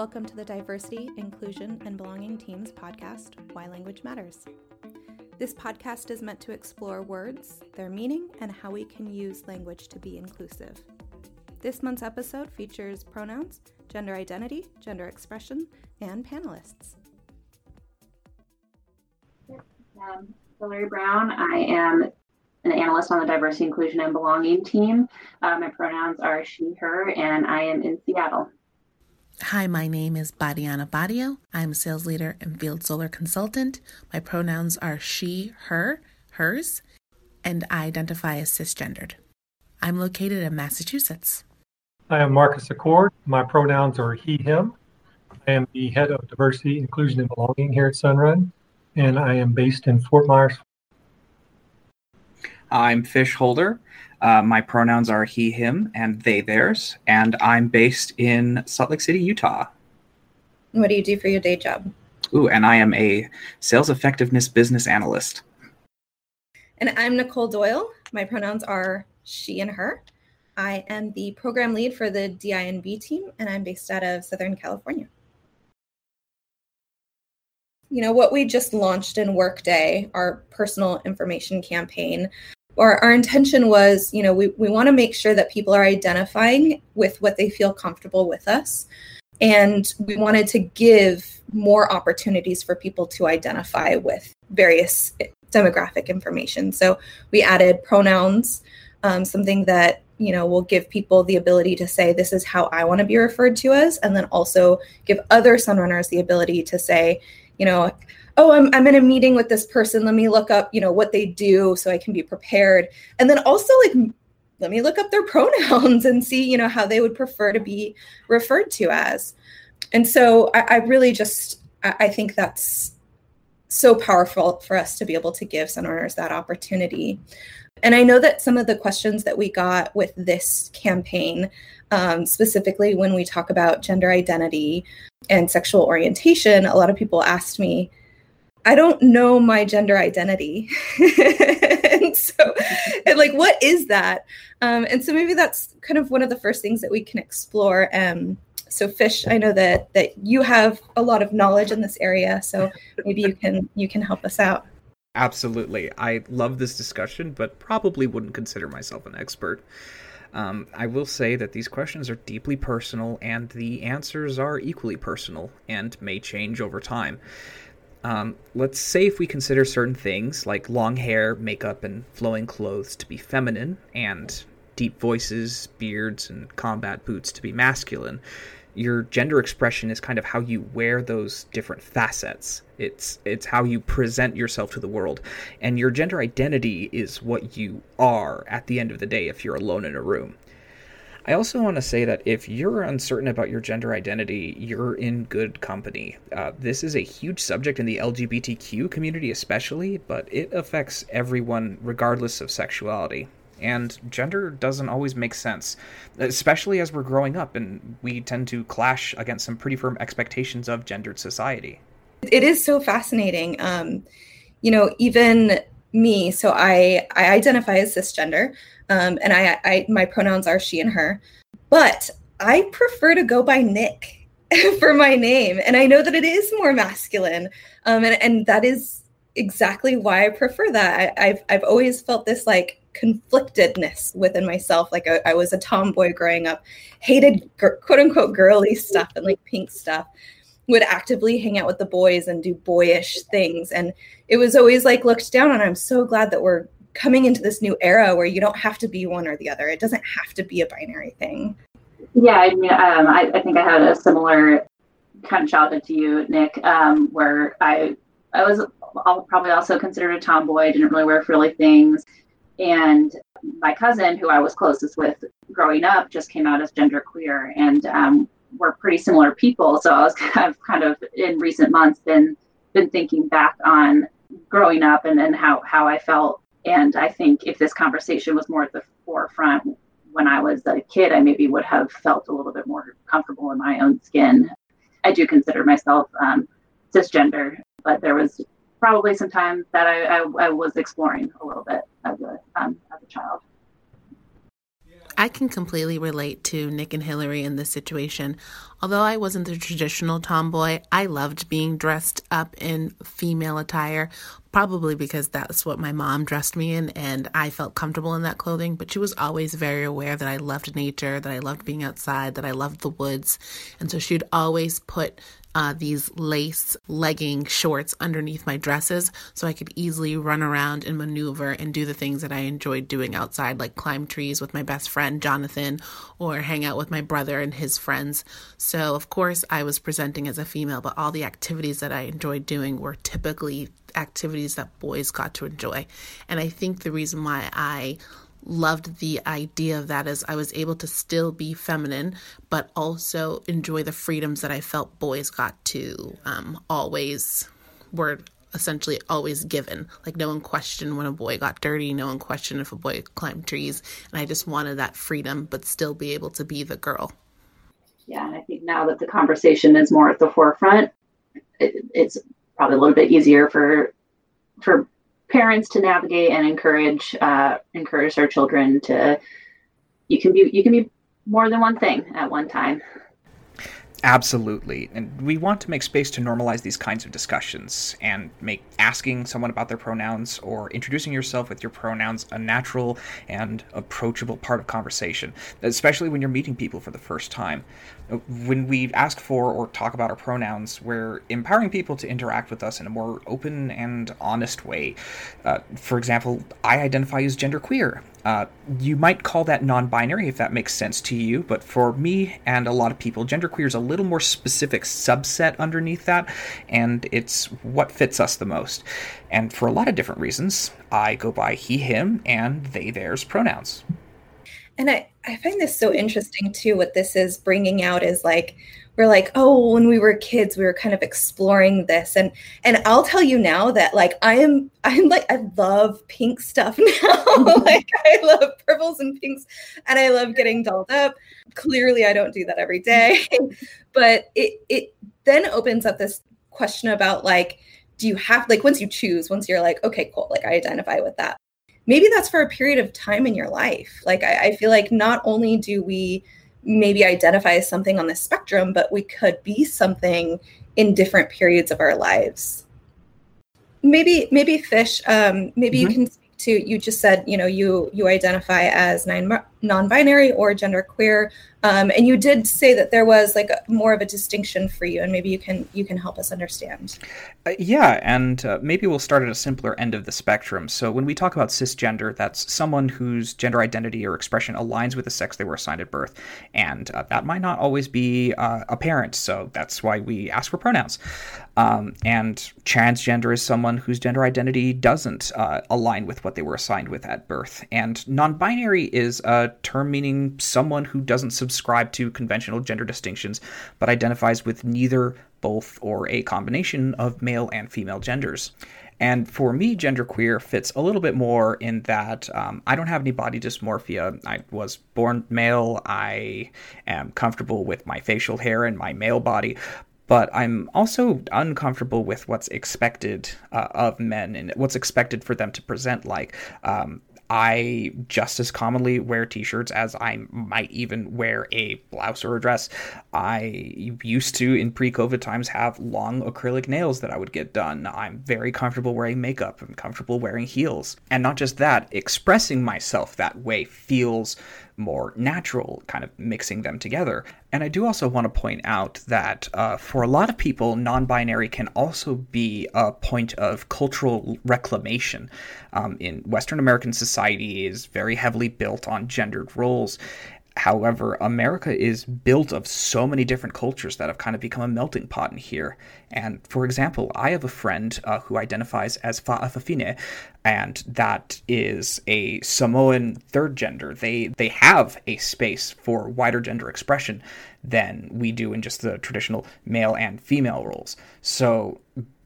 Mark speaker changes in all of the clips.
Speaker 1: Welcome to the Diversity, Inclusion, and Belonging Teams podcast, Why Language Matters. This podcast is meant to explore words, their meaning, and how we can use language to be inclusive. This month's episode features pronouns, gender identity, gender expression, and panelists.
Speaker 2: Um, Hillary Brown. I am an analyst on the Diversity, Inclusion, and Belonging team. Uh, my pronouns are she, her, and I am in Seattle.
Speaker 3: Hi, my name is Badiana Badio. I'm a sales leader and field solar consultant. My pronouns are she, her, hers, and I identify as cisgendered. I'm located in Massachusetts.
Speaker 4: I am Marcus Accord. My pronouns are he, him. I am the head of diversity, inclusion, and belonging here at Sunrun, and I am based in Fort Myers,
Speaker 5: I'm Fish Holder. Uh, my pronouns are he, him, and they, theirs, and I'm based in Salt Lake City, Utah.
Speaker 1: What do you do for your day job?
Speaker 5: Ooh, and I am a sales effectiveness business analyst.
Speaker 1: And I'm Nicole Doyle. My pronouns are she and her. I am the program lead for the DI&B team, and I'm based out of Southern California you know what we just launched in workday our personal information campaign or our intention was you know we, we want to make sure that people are identifying with what they feel comfortable with us. And we wanted to give more opportunities for people to identify with various demographic information. So we added pronouns um, something that you know will give people the ability to say this is how i want to be referred to as and then also give other sunrunners the ability to say you know oh I'm, I'm in a meeting with this person. Let me look up you know what they do so i can be prepared. And then also like let me look up their pronouns and see you know how they would prefer to be referred to as. And so i, I really just I, I, think that's so powerful for us to be able to give sunrunners that opportunity. And i know that some of the questions that we got with this campaign um, specifically when we talk about gender identity and sexual orientation, a lot of people asked me, I don't know my gender identity. and so, and like, what is that? Um, and so maybe that's kind of one of the first things that we can explore. Um, so fish, I know that that you have a lot of knowledge in this area, so maybe you can you can help us out.
Speaker 5: Absolutely. I love this discussion, but probably wouldn't consider myself an expert. Um, I will say that these questions are deeply personal, and the answers are equally personal and may change over time. Um, let's say if we consider certain things like long hair, makeup, and flowing clothes to be feminine, and deep voices, beards, and combat boots to be masculine, your gender expression is kind of how you wear those different facets. It's it's how you present yourself to the world. And your gender identity is what you are at the end of the day if you're alone in a room. I also want to say that if you're uncertain about your gender identity, you're in good company. Uh, this is a huge subject in the LGBTQ community, especially, but it affects everyone regardless of sexuality and gender doesn't always make sense, especially as we're growing up and we tend to clash against some pretty firm expectations of gendered society.
Speaker 1: It is so fascinating. Um, you know, even me, so I I identify as cisgender, um, and I, I my pronouns are she and her, but I prefer to go by Nick for my name, and I know that it is more masculine, um, and and that is exactly why I prefer that. I, I've I've always felt this like conflictedness within myself. Like I, I was a tomboy growing up, hated quote unquote girly stuff and like pink stuff. Would actively hang out with the boys and do boyish things, and it was always like looked down on. I'm so glad that we're coming into this new era where you don't have to be one or the other. It doesn't have to be a binary thing.
Speaker 2: Yeah, I mean, um, I, I think I had a similar kind of childhood to you, Nick, um, where I I was probably also considered a tomboy. Didn't really wear frilly things. And my cousin, who I was closest with growing up, just came out as genderqueer, and um, we're pretty similar people. So I was kind of, kind of in recent months been been thinking back on growing up and then how how I felt. And I think if this conversation was more at the forefront when I was a kid, I maybe would have felt a little bit more comfortable in my own skin. I do consider myself um, cisgender, but there was probably some time that I, I, I was exploring a little bit as a um, as a child.
Speaker 3: I can completely relate to Nick and Hillary in this situation. Although I wasn't the traditional tomboy, I loved being dressed up in female attire, probably because that's what my mom dressed me in and I felt comfortable in that clothing. But she was always very aware that I loved nature, that I loved being outside, that I loved the woods. And so she would always put uh, these lace legging shorts underneath my dresses so I could easily run around and maneuver and do the things that I enjoyed doing outside, like climb trees with my best friend Jonathan or hang out with my brother and his friends. So, of course, I was presenting as a female, but all the activities that I enjoyed doing were typically activities that boys got to enjoy. And I think the reason why I loved the idea of that as I was able to still be feminine, but also enjoy the freedoms that I felt boys got to um, always were essentially always given. Like no one questioned when a boy got dirty, no one questioned if a boy climbed trees, and I just wanted that freedom, but still be able to be the girl.
Speaker 2: Yeah, and I think now that the conversation is more at the forefront, it, it's probably a little bit easier for for parents to navigate and encourage uh, encourage their children to you can be you can be more than one thing at one time
Speaker 5: Absolutely. And we want to make space to normalize these kinds of discussions and make asking someone about their pronouns or introducing yourself with your pronouns a natural and approachable part of conversation, especially when you're meeting people for the first time. When we ask for or talk about our pronouns, we're empowering people to interact with us in a more open and honest way. Uh, for example, I identify as genderqueer, uh, you might call that non binary if that makes sense to you, but for me and a lot of people, genderqueer is a little more specific subset underneath that, and it's what fits us the most. And for a lot of different reasons, I go by he, him, and they, theirs pronouns.
Speaker 1: And I, I find this so interesting too. What this is bringing out is like, we're like, oh, when we were kids, we were kind of exploring this. And and I'll tell you now that like I am I'm like I love pink stuff now. like I love purples and pinks and I love getting dolled up. Clearly I don't do that every day. but it it then opens up this question about like, do you have like once you choose, once you're like, okay, cool, like I identify with that. Maybe that's for a period of time in your life. Like I, I feel like not only do we maybe identify as something on the spectrum, but we could be something in different periods of our lives. Maybe, maybe fish. Um, maybe mm-hmm. you can speak to. You just said, you know, you you identify as non-binary or genderqueer. Um, and you did say that there was like a, more of a distinction for you, and maybe you can you can help us understand.
Speaker 5: Uh, yeah, and uh, maybe we'll start at a simpler end of the spectrum. So when we talk about cisgender, that's someone whose gender identity or expression aligns with the sex they were assigned at birth, and uh, that might not always be uh, apparent. So that's why we ask for pronouns. Um, and transgender is someone whose gender identity doesn't uh, align with what they were assigned with at birth, and non-binary is a term meaning someone who doesn't subscribe to conventional gender distinctions, but identifies with neither, both, or a combination of male and female genders. And for me, genderqueer fits a little bit more in that um, I don't have any body dysmorphia. I was born male. I am comfortable with my facial hair and my male body, but I'm also uncomfortable with what's expected uh, of men and what's expected for them to present like. Um, I just as commonly wear t-shirts as I might even wear a blouse or a dress. I used to in pre-COVID times have long acrylic nails that I would get done. I'm very comfortable wearing makeup. I'm comfortable wearing heels. And not just that, expressing myself that way feels more natural, kind of mixing them together. And I do also want to point out that uh, for a lot of people, non binary can also be a point of cultural reclamation. Um, in Western American society is very heavily built on gendered roles. However, America is built of so many different cultures that have kind of become a melting pot in here. And for example, I have a friend uh, who identifies as Fa'afafine, and that is a Samoan third gender. They they have a space for wider gender expression than we do in just the traditional male and female roles. So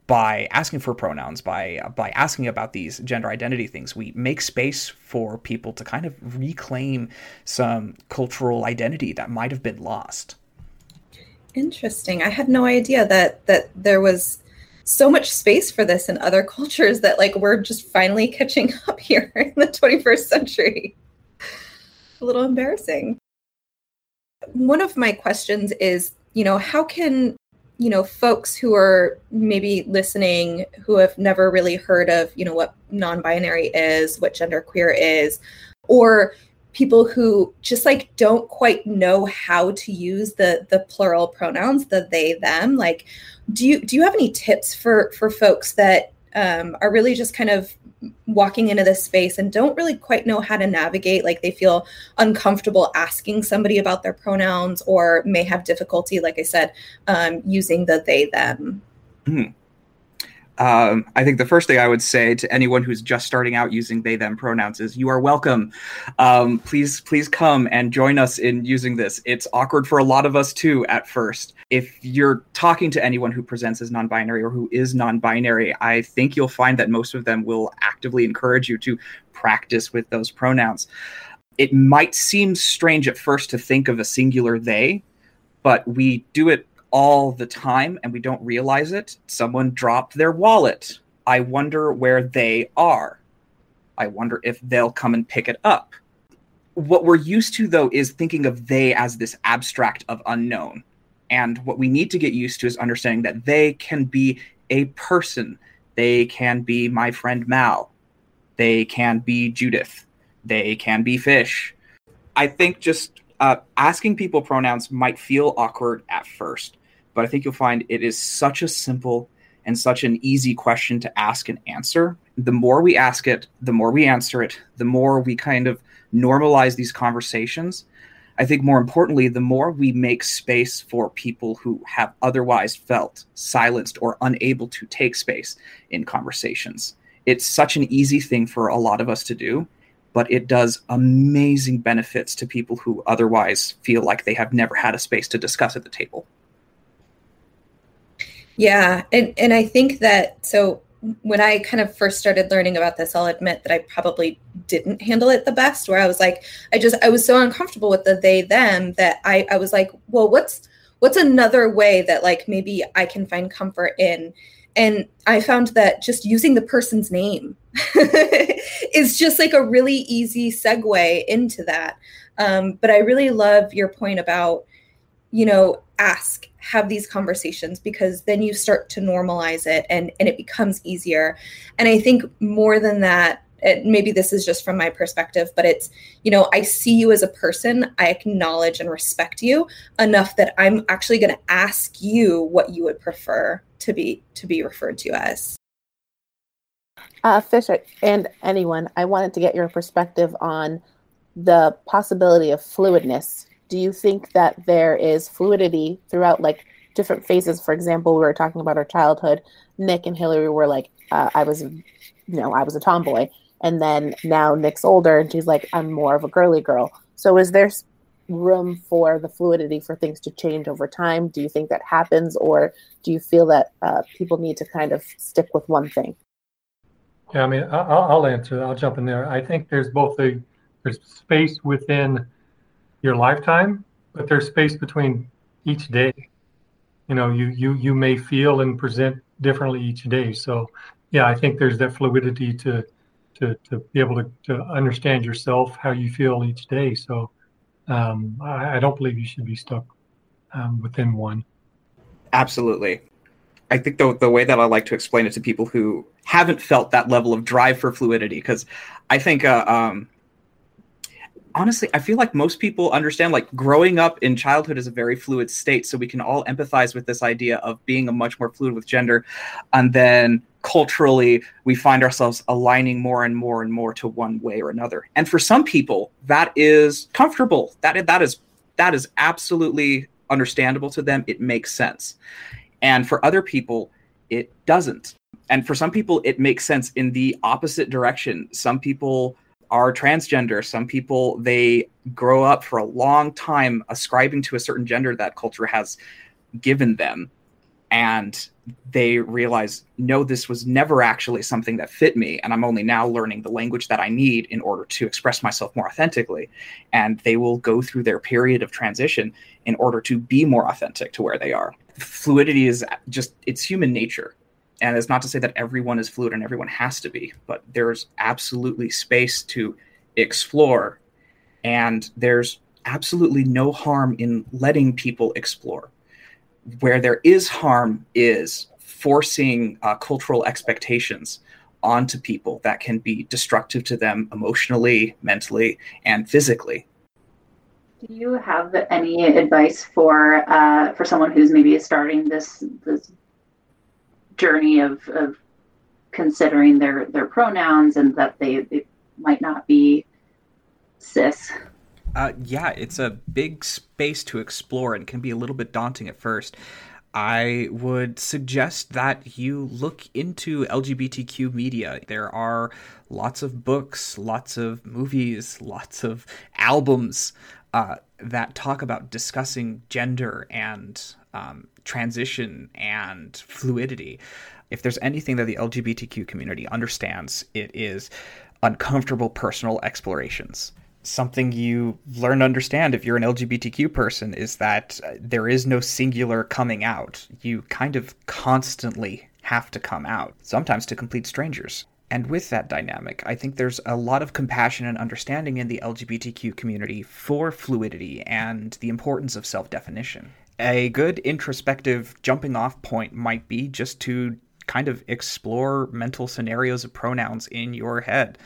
Speaker 5: by asking for pronouns, by by asking about these gender identity things, we make space for people to kind of reclaim some cultural identity that might have been lost.
Speaker 1: Interesting. I had no idea that that there was so much space for this in other cultures that like we're just finally catching up here in the 21st century. a little embarrassing. One of my questions is, you know, how can you know folks who are maybe listening who have never really heard of you know what non-binary is what genderqueer is or people who just like don't quite know how to use the the plural pronouns the they them like do you do you have any tips for for folks that um, are really just kind of walking into this space and don't really quite know how to navigate like they feel uncomfortable asking somebody about their pronouns or may have difficulty like i said um, using the they them.
Speaker 5: Mm um, I think the first thing I would say to anyone who's just starting out using they them pronouns is you are welcome. Um, please, please come and join us in using this. It's awkward for a lot of us too at first. If you're talking to anyone who presents as non binary or who is non binary, I think you'll find that most of them will actively encourage you to practice with those pronouns. It might seem strange at first to think of a singular they, but we do it all the time and we don't realize it. Someone dropped their wallet. I wonder where they are. I wonder if they'll come and pick it up. What we're used to, though, is thinking of they as this abstract of unknown. And what we need to get used to is understanding that they can be a person. They can be my friend Mal. They can be Judith. They can be fish. I think just uh, asking people pronouns might feel awkward at first but I think you'll find it is such a simple and such an easy question to ask and answer. The more we ask it, the more we answer it, the more we kind of normalize these conversations. I think more importantly, the more we make space for people who have otherwise felt silenced or unable to take space in conversations. It's such an easy thing for a lot of us to do, but it does amazing benefits to people who otherwise feel like they have never had a space to discuss at the table.
Speaker 1: Yeah, and and I think that so when I kind of first started learning about this, I'll admit that I probably didn't handle it the best. Where I was like, I just I was so uncomfortable with the they them that I I was like, well, what's what's another way that like maybe I can find comfort in? And I found that just using the person's name is just like a really easy segue into that. Um, but I really love your point about, you know, ask have these conversations because then you start to normalize it and and it becomes easier. And i think more than that it, maybe this is just from my perspective but it's you know i see you as a person. I acknowledge and respect you enough that i'm actually going to ask you what you would prefer to be to be referred to as.
Speaker 3: Uh, Fish and anyone, I wanted to get your perspective on the possibility of fluidness do you think that there is fluidity throughout like different phases? For example, we were talking about our childhood. Nick and Hillary were like, uh, I was, you know, I was a tomboy. And then now Nick's older and she's like, I'm more of a girly girl. So is there room for the fluidity for things to change over time? Do you think that happens, or do you feel that uh, people need to kind of stick with one thing?
Speaker 4: Yeah, I mean, I'll, I'll answer. I'll jump in there. I think there's both a there's space within your lifetime, but there's space between each day. You know, you you you may feel and present differently each day. So, yeah, I think there's that fluidity to to to be able to to understand yourself, how you feel each day. So, um, I, I don't believe you should be stuck um, within one.
Speaker 5: Absolutely. I think the the way that I like to explain it to people who haven't felt that level of drive for fluidity, because I think uh, um, honestly, I feel like most people understand like growing up in childhood is a very fluid state. So we can all empathize with this idea of being a much more fluid with gender. And then culturally, we find ourselves aligning more and more and more to one way or another. And for some people, that is comfortable. That that is that is absolutely understandable to them. It makes sense. And for other people, it doesn't. And for some people, it makes sense in the opposite direction. Some people are transgender. Some people they grow up for a long time ascribing to a certain gender that culture has given them. And they realize no this was never actually something that fit me. And i'm only now learning the language that i need in order to express myself more authentically. And they will go through their period of transition in order to be more authentic to where they are. Fluidity is just it's human nature and it's not to say that everyone is fluid and everyone has to be, but there's absolutely space to explore And there's absolutely no harm in letting people explore. Where there is harm is forcing uh, cultural expectations onto people that can be destructive to them emotionally, mentally, and physically.
Speaker 2: Do you have any advice for uh, for someone who's maybe starting this this journey of, of considering their their pronouns and that they, they might not be cis?
Speaker 6: Uh, yeah, it's a big space to explore and can be a little bit daunting at first. I would suggest that you look into LGBTQ media. There are lots of books, lots of movies, lots of albums uh, that talk about discussing gender and um, transition and fluidity. If there's anything that the LGBTQ community understands, it is uncomfortable personal explorations something you learn to understand if you're an LGBTQ person is that uh, there is no singular coming out. You kind of constantly have to come out, sometimes to complete strangers. And with that dynamic, I think there's a lot of compassion and understanding in the LGBTQ community for fluidity and the importance of self definition. A good introspective jumping off point might be just to kind of explore mental scenarios of pronouns in your head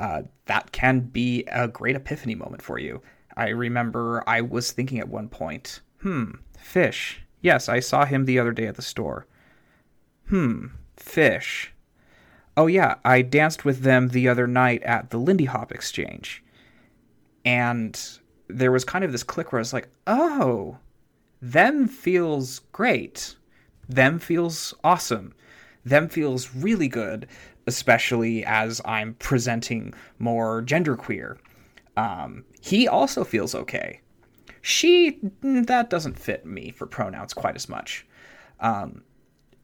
Speaker 6: uh, that can be a great epiphany moment for you. I remember I was thinking at one point, hmm, fish. Yes, I saw him the other day at the store. Hmm, fish. Oh, yeah, I danced with them the other night at the Lindy Hop Exchange. And there was kind of this click where I was like, oh, them feels great. Them feels awesome. Them feels really good especially as I'm presenting more genderqueer. Um, he also feels okay. She, mm, that doesn't fit me for pronouns quite as much. Um,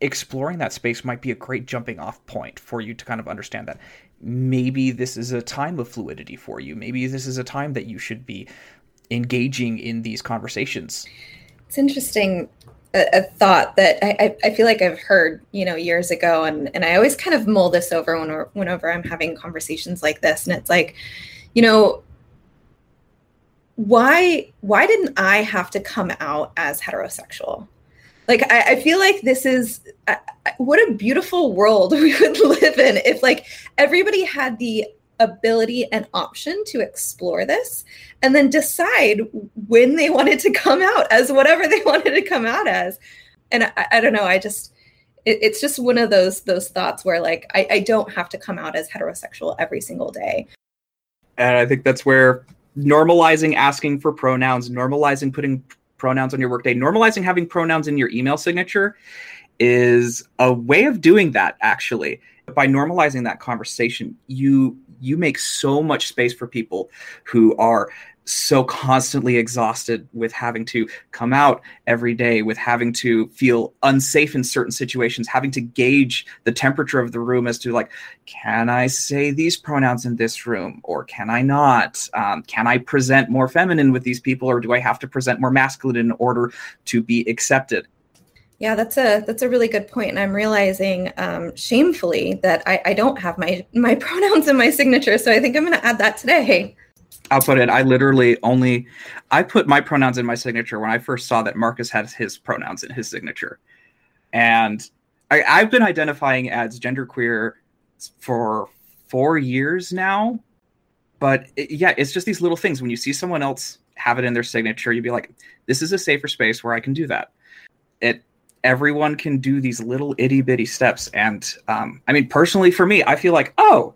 Speaker 6: exploring that space might be a great jumping off point for you to kind of understand that maybe this is a time of fluidity for you. Maybe this is a time that you should be engaging in these conversations.
Speaker 1: It's interesting a, thought that I, I feel like I've heard, you know, years ago, and and I always kind of mull this over when whenever I'm having conversations like this, and it's like, you know, why why didn't I have to come out as heterosexual? Like I, I feel like this is uh, what a beautiful world we would live in if like everybody had the ability and option to explore this and then decide when they wanted to come out as whatever they wanted to come out as. And i, I don't know i just it, it's just one of those those thoughts where like I, I don't have to come out as heterosexual every single day.
Speaker 5: And i think that's where normalizing asking for pronouns normalizing putting pronouns on your workday normalizing having pronouns in your email signature is a way of doing that actually by normalizing that conversation you you make so much space for people who are so constantly exhausted with having to come out every day, with having to feel unsafe in certain situations, having to gauge the temperature of the room as to like, can I say these pronouns in this room or can I not? Um, can I present more feminine with these people or do I have to present more masculine in order to be accepted?
Speaker 1: Yeah, that's a that's a really good point, and I'm realizing um, shamefully that I, I don't have my my pronouns in my signature, so I think I'm going to add that today.
Speaker 5: I'll put it. I literally only I put my pronouns in my signature when I first saw that Marcus had his pronouns in his signature, and I, I've been identifying as genderqueer for four years now. But it, yeah, it's just these little things. When you see someone else have it in their signature, you'd be like, "This is a safer space where I can do that." It everyone can do these little itty bitty steps. And um, I mean, personally, for me, I feel like, oh,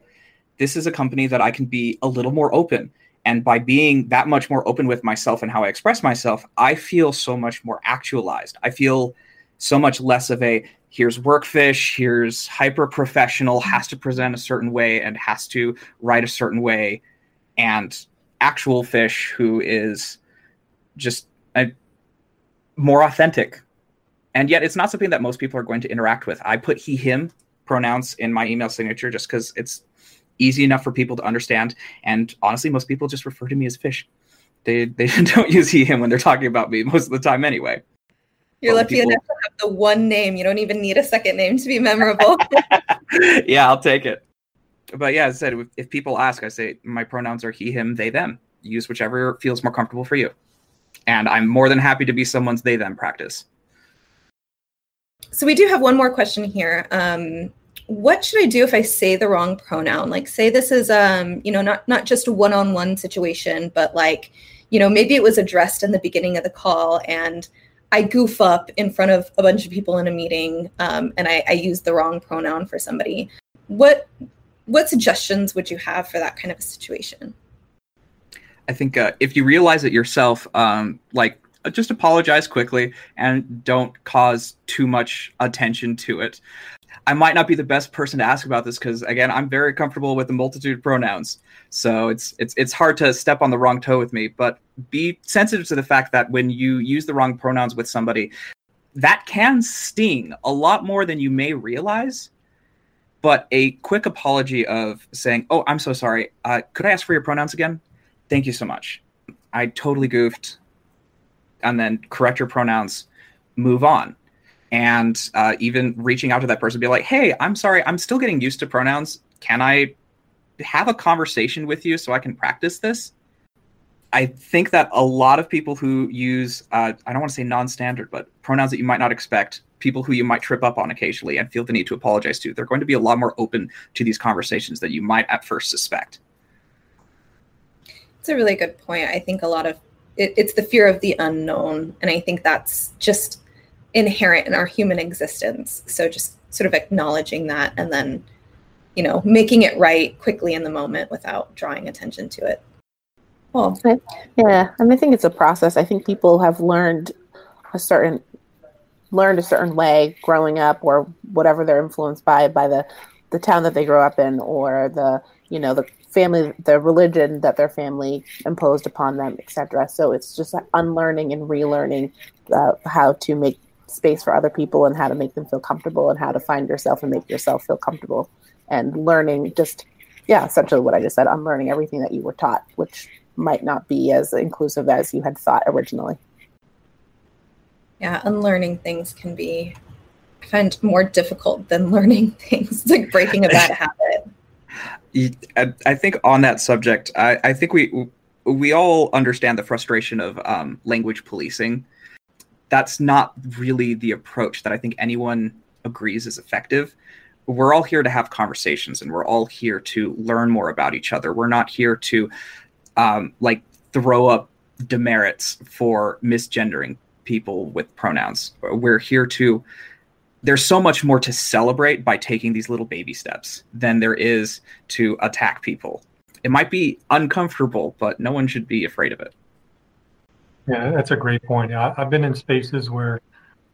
Speaker 5: this is a company that I can be a little more open. And by being that much more open with myself and how I express myself, I feel so much more actualized. I feel so much less of a here's workfish, here's hyper professional, has to present a certain way and has to write a certain way, and actual fish who is just a, more authentic and yet it's not something that most people are going to interact with. I put he, him pronouns in my email signature just because it's easy enough for people to understand. And honestly, most people just refer to me as fish. They they don't use he, him when they're talking about me most of the time anyway.
Speaker 1: You're lucky people... enough to have the one name. You don't even need a second name to be memorable.
Speaker 5: yeah, I'll take it. But yeah, as I said, if people ask, I say my pronouns are he, him, they, them. use whichever feels more comfortable for you. And I'm more than happy to be someone's they them practice.
Speaker 1: So we do have one more question here. Um, what should I do if I say the wrong pronoun? Like say this is um, you know, not not just a one-on-one situation, but like, you know, maybe it was addressed in the beginning of the call and I goof up in front of a bunch of people in a meeting um, and I, I use the wrong pronoun for somebody. What what suggestions would you have for that kind of a situation?
Speaker 5: I think uh, if you realize it yourself, um, like just apologize quickly and don't cause too much attention to it. I might not be the best person to ask about this because again, I'm very comfortable with the multitude of pronouns. So it's it's it's hard to step on the wrong toe with me, but be sensitive to the fact that when you use the wrong pronouns with somebody, that can sting a lot more than you may realize. But a quick apology of saying, "Oh, I'm so sorry. Uh, could I ask for your pronouns again? Thank you so much. I totally goofed." And then correct your pronouns, move on and uh, even reaching out to that person, be like, "Hey, I'm sorry, I'm still getting used to pronouns. Can I have a conversation with you so I can practice this?" I think that a lot of people who use, uh, I don't want to say non-standard, but pronouns that you might not expect, people who you might trip up on occasionally and feel the need to apologize to, they're going to be a lot more open to these conversations that you might at first suspect.
Speaker 1: It's a really good point. I think a lot of it, it's the fear of the unknown, and I think that's just inherent in our human existence. So just sort of acknowledging that and then, you know, making it right quickly in the moment without drawing attention to it.
Speaker 7: Well, yeah, I mean, I think it's a process. I think people have learned a certain learned a certain way growing up or whatever they're influenced by by the the town that they grow up in or the you know the family the religion that their family imposed upon them etc so it's just unlearning and relearning uh, how to make space for other people and how to make them feel comfortable and how to find yourself and make yourself feel comfortable. And learning just yeah essentially what i just said unlearning everything that you were taught which might not be as inclusive as you had thought originally.
Speaker 1: Yeah unlearning things can be I find more difficult than learning things it's like breaking a bad habit
Speaker 5: I think on that subject I, I think we we all understand the frustration of um, language policing that's not really the approach that I think anyone agrees is effective. We're all here to have conversations and we're all here to learn more about each other. We're not here to um, like throw up demerits for misgendering people with pronouns. We're here to there's so much more to celebrate by taking these little baby steps than there is to attack people. It might be uncomfortable, but no one should be afraid of it.
Speaker 4: Yeah, that's a great point. I, have been in spaces where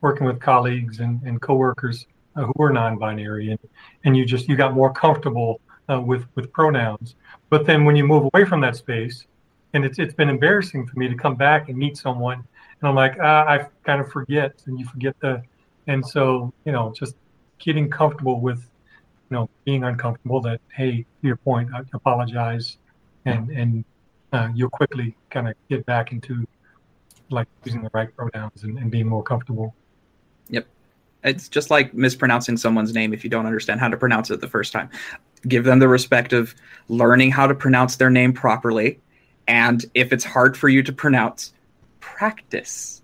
Speaker 4: working with colleagues and, and coworkers uh, who are non-binary, and, and you just you got more comfortable uh, with with pronouns. But then when you move away from that space, and it's it's been embarrassing for me to come back and meet someone, and I'm like, ah, I kind of forget, and you forget the, and so you know, just getting comfortable with, you know, being uncomfortable. That hey, to your point, I apologize, and and uh, you'll quickly kind of get back into like using the right pronouns and, and being more comfortable.
Speaker 5: Yep. It's just like mispronouncing someone's name if you don't understand how to pronounce it the first time. Give them the respect of learning how to pronounce their name properly. And if it's hard for you to pronounce, practice.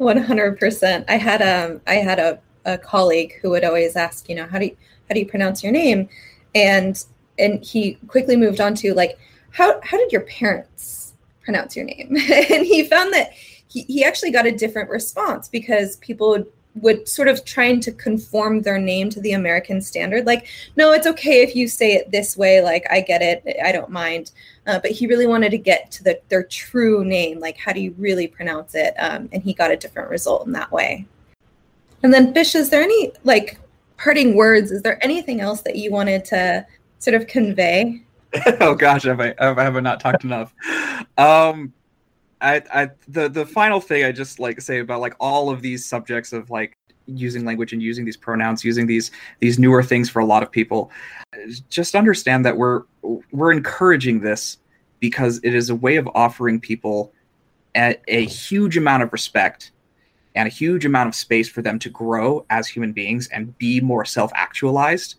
Speaker 1: 100%. I had um I had a, a colleague who would always ask, you know, how do you how do you pronounce your name? And and he quickly moved on to like how how did your parents pronounce your name. and he found that he, he actually got a different response because people would, would sort of trying to conform their name to the American standard. Like, no, it's okay if you say it this way. Like, I get it. I don't mind. Uh, but he really wanted to get to the, their true name. Like, how do you really pronounce it? Um, and he got a different result in that way. And then, Fish, is there any like parting words? Is there anything else that you wanted to sort of convey?
Speaker 5: oh gosh, have I have I not talked enough? Um, I, I the the final thing I just like say about like all of these subjects of like using language and using these pronouns, using these these newer things for a lot of people, just understand that we're we're encouraging this because it is a way of offering people a, a huge amount of respect and a huge amount of space for them to grow as human beings and be more self actualized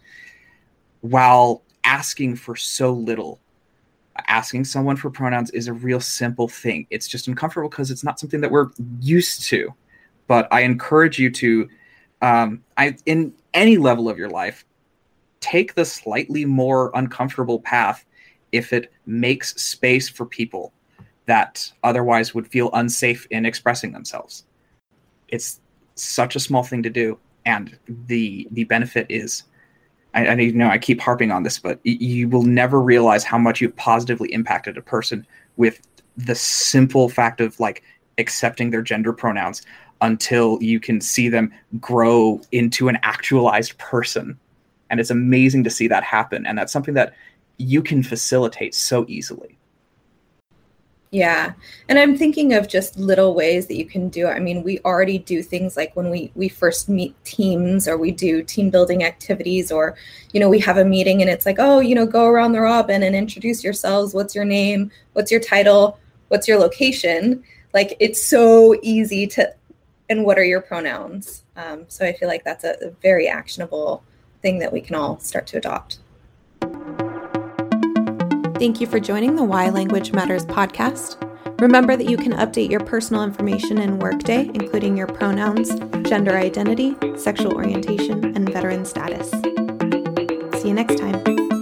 Speaker 5: while asking for so little. asking someone for pronouns is a real simple thing. It's just uncomfortable because it's not something that we're used to. But I encourage you to, um, I in any level of your life, take the slightly more uncomfortable path if it makes space for people that otherwise would feel unsafe in expressing themselves. It's such a small thing to do, and the the benefit is. I, I know I keep harping on this, but you will never realize how much you've positively impacted a person with the simple fact of like accepting their gender pronouns until you can see them grow into an actualized person. And it's amazing to see that happen. And that's something that you can facilitate so easily.
Speaker 1: Yeah. And I'm thinking of just little ways that you can do it. I mean, we already do things like when we we first meet teams or we do team building activities or you know, we have a meeting and it's like, "Oh, you know, go around the robin and introduce yourselves. What's your name? What's your title? What's your location?" Like it's so easy to and what are your pronouns? Um, so I feel like that's a, a very actionable thing that we can all start to adopt. Thank you for joining the Why Language Matters podcast. Remember that you can update your personal information in Workday, including your pronouns, gender identity, sexual orientation, and veteran status. See you next time.